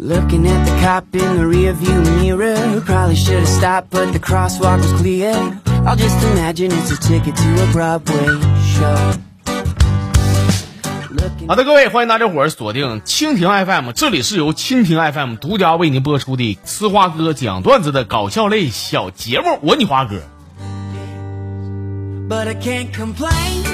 Looking at the cop in the rearview mirror. Probably should have stopped, but the crosswalk was clear. I'll just imagine it's a ticket to a Broadway show. 好的，各位，欢迎大家伙儿锁定蜻蜓 FM，这里是由蜻蜓 FM 独家为您播出的呲花哥讲段子的搞笑类小节目，我你花哥。But I can't complain.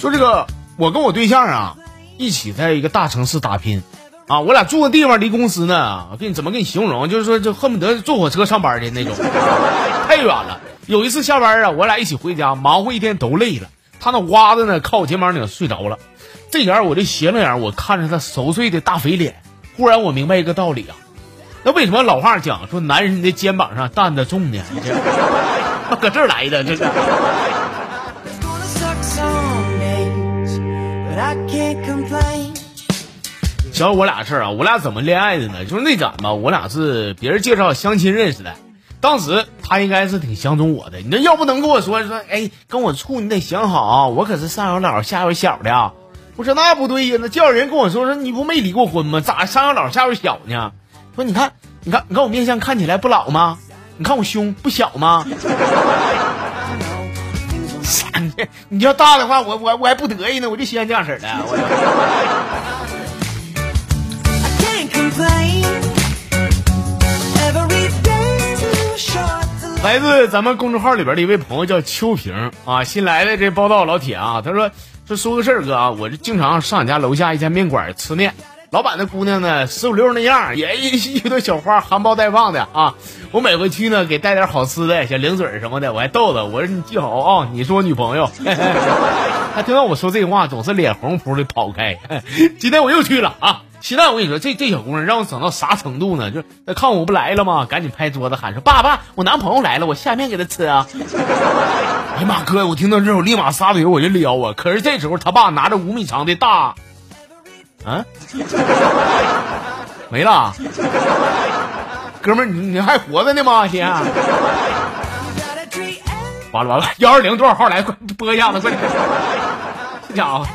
说这个，我跟我对象啊，一起在一个大城市打拼，啊，我俩住的地方离公司呢，我跟你怎么给你形容，就是说就恨不得坐火车上班的那种，太远了。有一次下班啊，我俩一起回家，忙活一天都累了，他那哇子呢靠我肩膀顶睡着了，这眼儿我就斜了眼儿，我看着他熟睡的大肥脸，忽然我明白一个道理啊，那为什么老话讲说男人的肩膀上担子重呢？你这 搁这儿来的这是。想我俩事儿啊，我俩怎么恋爱的呢？就是那展吧，我俩是别人介绍相亲认识的。当时他应该是挺相中我的，你这要不能跟我说说，哎，跟我处你得想好，我可是上有老下有小的啊。我说那不对呀，那叫人跟我说说你不没离过婚吗？咋上有老下有小呢？说你看，你看，你看我面相看起来不老吗？你看我胸不小吗？啥 你你要大的话，我我我还不得意呢，我就喜欢这样式的。我来自咱们公众号里边的一位朋友叫秋萍啊，新来的这报道老铁啊，他说说说个事儿哥啊，我这经常上你家楼下一家面馆吃面，老板那姑娘呢十五六那样，也 一一朵小花，含苞待放的啊。我每回去呢，给带点好吃的，小零嘴什么的，我还逗她，我说你记好啊，你是我女朋友。她听到我说这话，总是脸红扑的跑开。今天我又去了啊！现在我跟你说，这这小姑娘让我整到啥程度呢？就看我不来了吗？赶紧拍桌子喊说：“爸爸，我男朋友来了，我下面给他吃啊！”哎呀妈，哥，我听到这，我立马撒腿我就撩啊！可是这时候他爸拿着五米长的大，啊，没了，哥们儿，你你还活着呢吗？先、啊，完了完了，幺二零多少号来？快播一下子，快点，这家伙。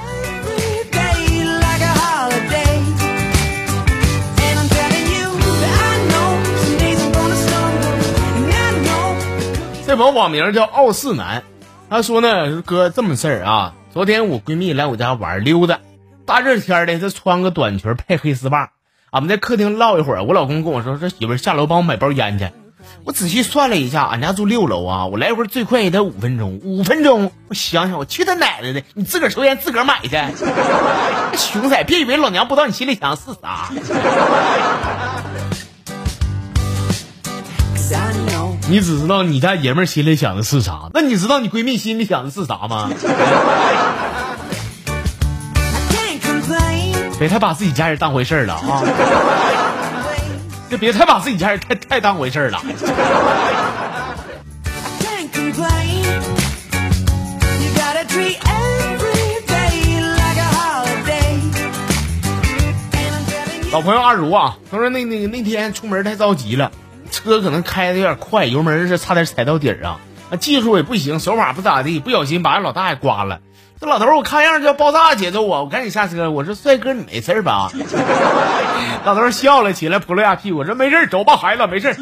这网名叫傲四男，他说呢：“哥，这么事儿啊，昨天我闺蜜来我家玩溜达，大热天的，她穿个短裙配黑丝袜，俺们在客厅唠一会儿，我老公跟我说说媳妇儿下楼帮我买包烟去。我仔细算了一下，俺家住六楼啊，我来回最快也得五分钟，五分钟。我想想，我去他奶奶的！你自个儿抽烟自个儿买去，熊仔，别以为老娘不知道你心里想的是啥。你只知道你家爷们儿心里想的是啥，那你知道你闺蜜心里想的是啥吗？别太把自己家人当回事儿了啊！就别太把自己家人太太当回事儿了。You you. 老朋友阿如啊，他说那那个那天出门太着急了，车可能开的有点快，油门是差点踩到底儿啊，啊技术也不行，手法不咋地，不小心把人老大爷刮了。这老头我看样就要爆炸节奏啊！我赶紧下车，我说帅哥你没事吧？老头笑了起来，扑了下屁股，说没事，走吧孩子，没事儿。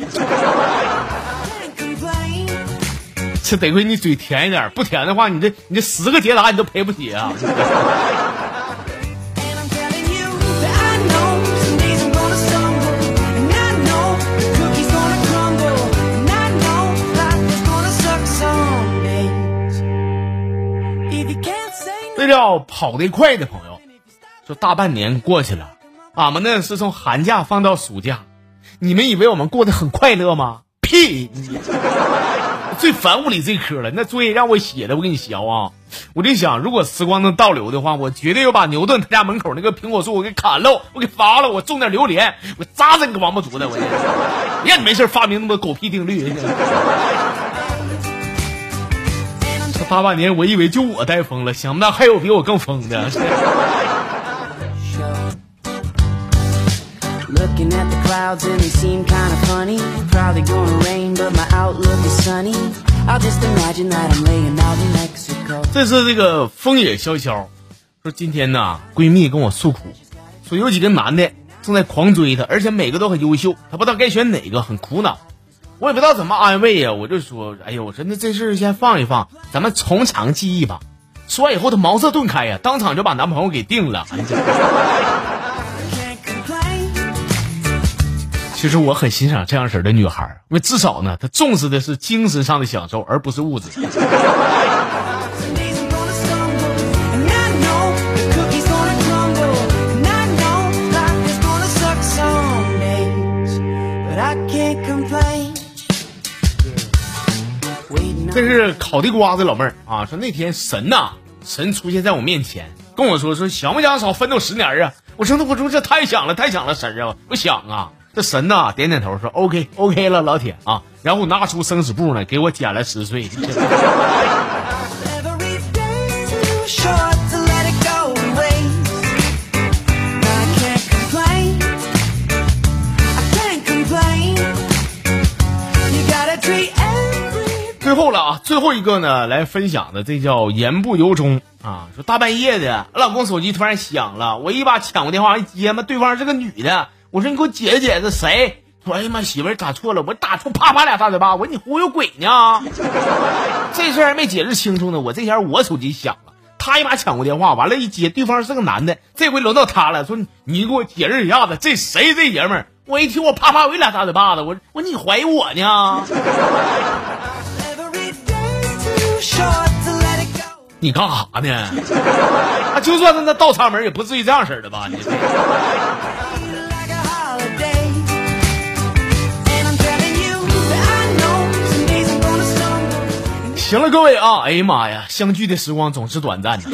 这得亏你嘴甜一点，不甜的话，你这你这十个捷达你都赔不起啊！Say 这叫跑得快的朋友，说大半年过去了，俺们呢是从寒假放到暑假，你们以为我们过得很快乐吗？屁！最烦物理这科了，那作业让我写的，我给你学啊！我就想，如果时光能倒流的话，我绝对要把牛顿他家门口那个苹果树我给砍了，我给伐了，我种点榴莲，我扎死你个王八犊子！我，让你没事发明那么多狗屁定律。这大半年，我以为就我带疯了，想不到还有比我更疯的。这是这个风野潇潇说今天呢，闺蜜跟我诉苦，说有几个男的正在狂追她，而且每个都很优秀，她不知道该选哪个，很苦恼。我也不知道怎么安慰呀，我就说，哎呦，我说那这事先放一放，咱们从长计议吧。说完以后，她茅塞顿开呀，当场就把男朋友给定了。其实我很欣赏这样式的女孩，因为至少呢，她重视的是精神上的享受，而不是物质。这是烤地瓜的老妹儿啊，说那天神呐、神出现在我面前，跟我说说想不想少奋斗十年啊？我说那我说这太想了，太想了，神啊，我想啊。这神呐、点点头说 OK OK 了，老铁啊，然后拿出生死簿呢，给我减了十岁。最后了啊，最后一个呢，来分享的这叫言不由衷啊。说大半夜的，我老公手机突然响了，我一把抢过电话一接嘛，对方是个女的，我说你给我解释解释，谁？说哎呀妈，媳妇儿打错了，我打错，啪啪俩大嘴巴，我说你忽悠鬼呢？这事儿还没解释清楚呢，我这前我手机响了。他一把抢过电话，完了，一接，对方是个男的，这回轮到他了，说你给我解释一下子，这谁这爷们儿？我一听，我啪啪我一俩大嘴巴子，我我你怀疑我呢？你干啥呢？啊，就算是那倒插门，也不至于这样式的吧？你行了，各位啊，哎呀妈呀，相聚的时光总是短暂的，今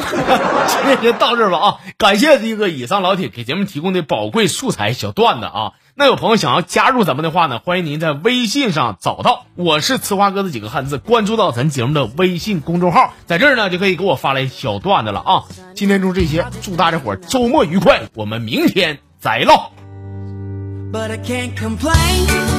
天就到这儿吧啊！感谢这个以上老铁给节目提供的宝贵素材小段子啊。那有朋友想要加入咱们的话呢，欢迎您在微信上找到我是呲花哥的几个汉字，关注到咱节目的微信公众号，在这儿呢就可以给我发来小段子了啊。今天就这些，祝大家伙儿周末愉快，我们明天再唠。But I can't complain.